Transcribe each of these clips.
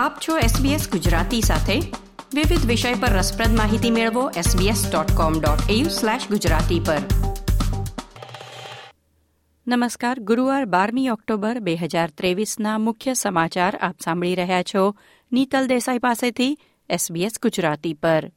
આપ છો SBS ગુજરાતી સાથે. વિવિધ વિષય પર રસપ્રદ માહિતી મેળવો sbs.com.au/gujarati પર. નમસ્કાર, ગુરુવાર બારમી ઓક્ટોબર બે હજાર ત્રેવીસના મુખ્ય સમાચાર આપ સાંભળી રહ્યા છો. નીતલ દેસાઈ પાસેથી SBS ગુજરાતી પર.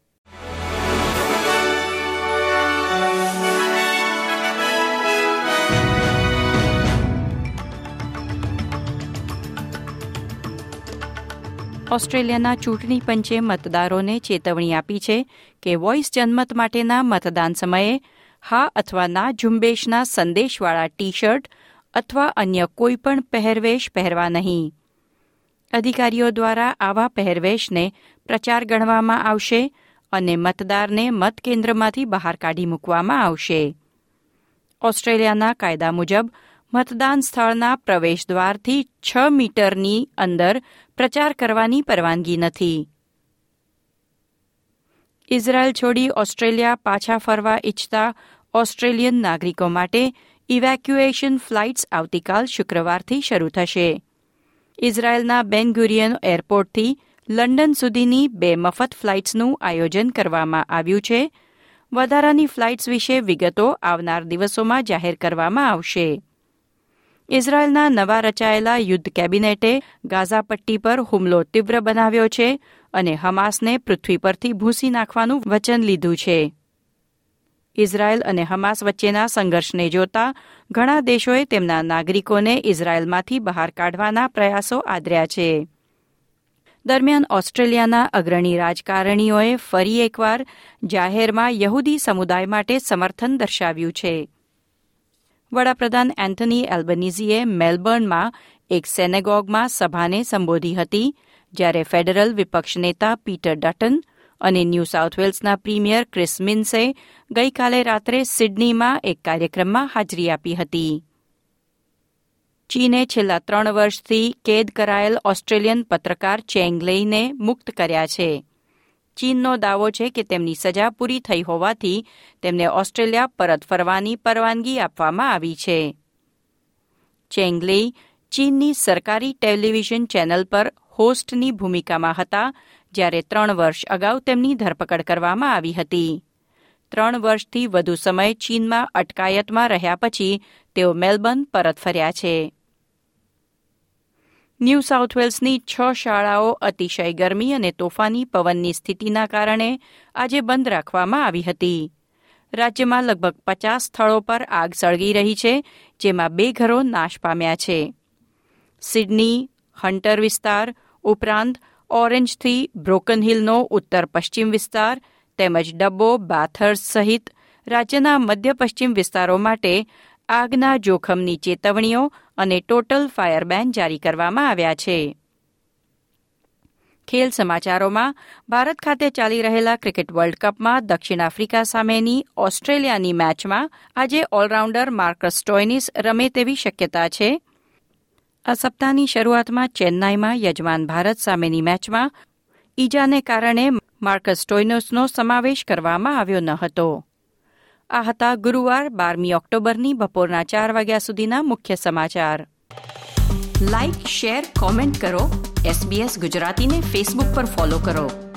ઓસ્ટ્રેલિયાના ચૂંટણી પંચે મતદારોને ચેતવણી આપી છે કે વોઇસ જનમત માટેના મતદાન સમયે હા અથવા ના ઝુંબેશના સંદેશવાળા ટી શર્ટ અથવા અન્ય કોઈપણ પહેરવેશ પહેરવા નહીં. અધિકારીઓ દ્વારા આવા પહેરવેશને પ્રચાર ગણવામાં આવશે અને મતદારને મતકેન્દ્રમાંથી બહાર કાઢી મૂકવામાં આવશે. ઓસ્ટ્રેલિયાના કાયદા મુજબ મતદાન સ્થળના પ્રવેશદ્વારથી છ મીટરની અંદર પ્રચાર કરવાની પરવાનગી નથી. ઇઝરાયલ છોડી ઓસ્ટ્રેલિયા પાછા ફરવા ઇચ્છતા ઓસ્ટ્રેલિયન નાગરિકો માટે ઇવેક્યુએશન ફ્લાઇટ્સ આવતીકાલ શુક્રવારથી શરૂ થશે. ઇઝરાયલના બેનગુરિયન એરપોર્ટથી લંડન સુધીની બે મફત ફ્લાઇટ્સનું આયોજન કરવામાં આવ્યું છે. વધારાની ફ્લાઇટ્સ વિશે વિગતો આવનાર દિવસોમાં જાહેર કરવામાં આવશે. ઇઝરાયેલના નવા રચાયેલા યુદ્ધ કેબિનેટે ગાઝા પટ્ટી પર હુમલો તીવ્ર બનાવ્યો છે અને હમાસને પૃથ્વી પરથી ભૂસી નાખવાનું વચન લીધું છે. ઇઝરાયેલ અને હમાસ વચ્ચેના સંઘર્ષને જોતા ઘણા દેશોએ તેમના નાગરિકોને ઇઝરાયેલમાંથી બહાર કાઢવાના પ્રયાસો આદર્યા છે. દરમિયાન ઓસ્ટ્રેલિયાના અગ્રણી રાજકારણીઓએ ફરી એકવાર જાહેરમાં યહૂદી સમુદાય માટે સમર્થન દર્શાવ્યું છે. વડાપ્રધાન એન્થની એલ્બનીઝીએ મેલબર્નમાં એક સેનેગોગમાં સભાને સંબોધી હતી, જ્યારે ફેડરલ વિપક્ષ નેતા પીટર ડટન અને ન્યૂ સાઉથ વેલ્સના પ્રીમિયર ક્રિસ મિન્સે ગઈકાલે રાત્રે સિડનીમાં એક કાર્યક્રમમાં હાજરી આપી હતી. ચીને છેલ્લા ત્રણ વર્ષથી કેદ કરાયેલ ઓસ્ટ્રેલિયન પત્રકાર ચેંગલેઈને મુક્ત કર્યા છે. ચીનનો દાવો છે કે તેમની સજા પૂરી થઈ હોવાથી તેમને ઓસ્ટ્રેલિયા પરત ફરવાની પરવાનગી આપવામાં આવી છે. ચેંગલેઈ ચીનની સરકારી ટેલિવિઝન ચેનલ પર હોસ્ટની ભૂમિકામાં હતા, જ્યારે ત્રણ વર્ષ અગાઉ તેમની ધરપકડ કરવામાં આવી હતી. ત્રણ વર્ષથી વધુ સમય ચીનમાં અટકાયતમાં રહ્યા પછી તેઓ મેલબર્ન પરત ફર્યા છે. ન્યૂ સાઉથ વેલ્સની છ શાળાઓ અતિશય ગરમી અને તોફાની પવનની સ્થિતિના કારણે આજે બંધ રાખવામાં આવી હતી. રાજ્યમાં લગભગ પચાસ સ્થળો પર આગ સળગી રહી છે, જેમાં બે ઘરો નાશ પામ્યા છે. સિડની, હન્ટર વિસ્તાર ઉપરાંત ઓરેન્જથી બ્રોકન હિલનો ઉત્તર પશ્ચિમ વિસ્તાર તેમજ ડબ્બો, બાથર્સ સહિત રાજ્યના મધ્ય પશ્ચિમ વિસ્તારો માટે આગના જોખમની ચેતવણીઓ અને ટોટલ ફાયર બેન જારી કરવામાં આવ્યા છે. ખેલ સમાચારોમાં ભારત ખાતે ચાલી રહેલા ક્રિકેટ વર્લ્ડ કપમાં દક્ષિણ આફ્રિકા સામેની ઓસ્ટ્રેલિયાની મેચમાં આજે ઓલરાઉન્ડર માર્કસ સ્ટોઇનિસ રમે તેવી શક્યતા છે. આ સપ્તાહની શરૂઆતમાં ચેન્નાઈમાં યજમાન ભારત સામેની મેચમાં ઈજાને કારણે માર્કસ સ્ટોઇનસનો સમાવેશ કરવામાં આવ્યો ન હતો. આ હતા ગુરુવાર બારમી ઓક્ટોબરની બપોરના ચાર વાગ્યા સુધીના મુખ્ય સમાચાર. લાઇક શેર કોમેન્ટ કરો. એસબીએસ ગુજરાતીને ફેસબુક પર ફોલો કરો.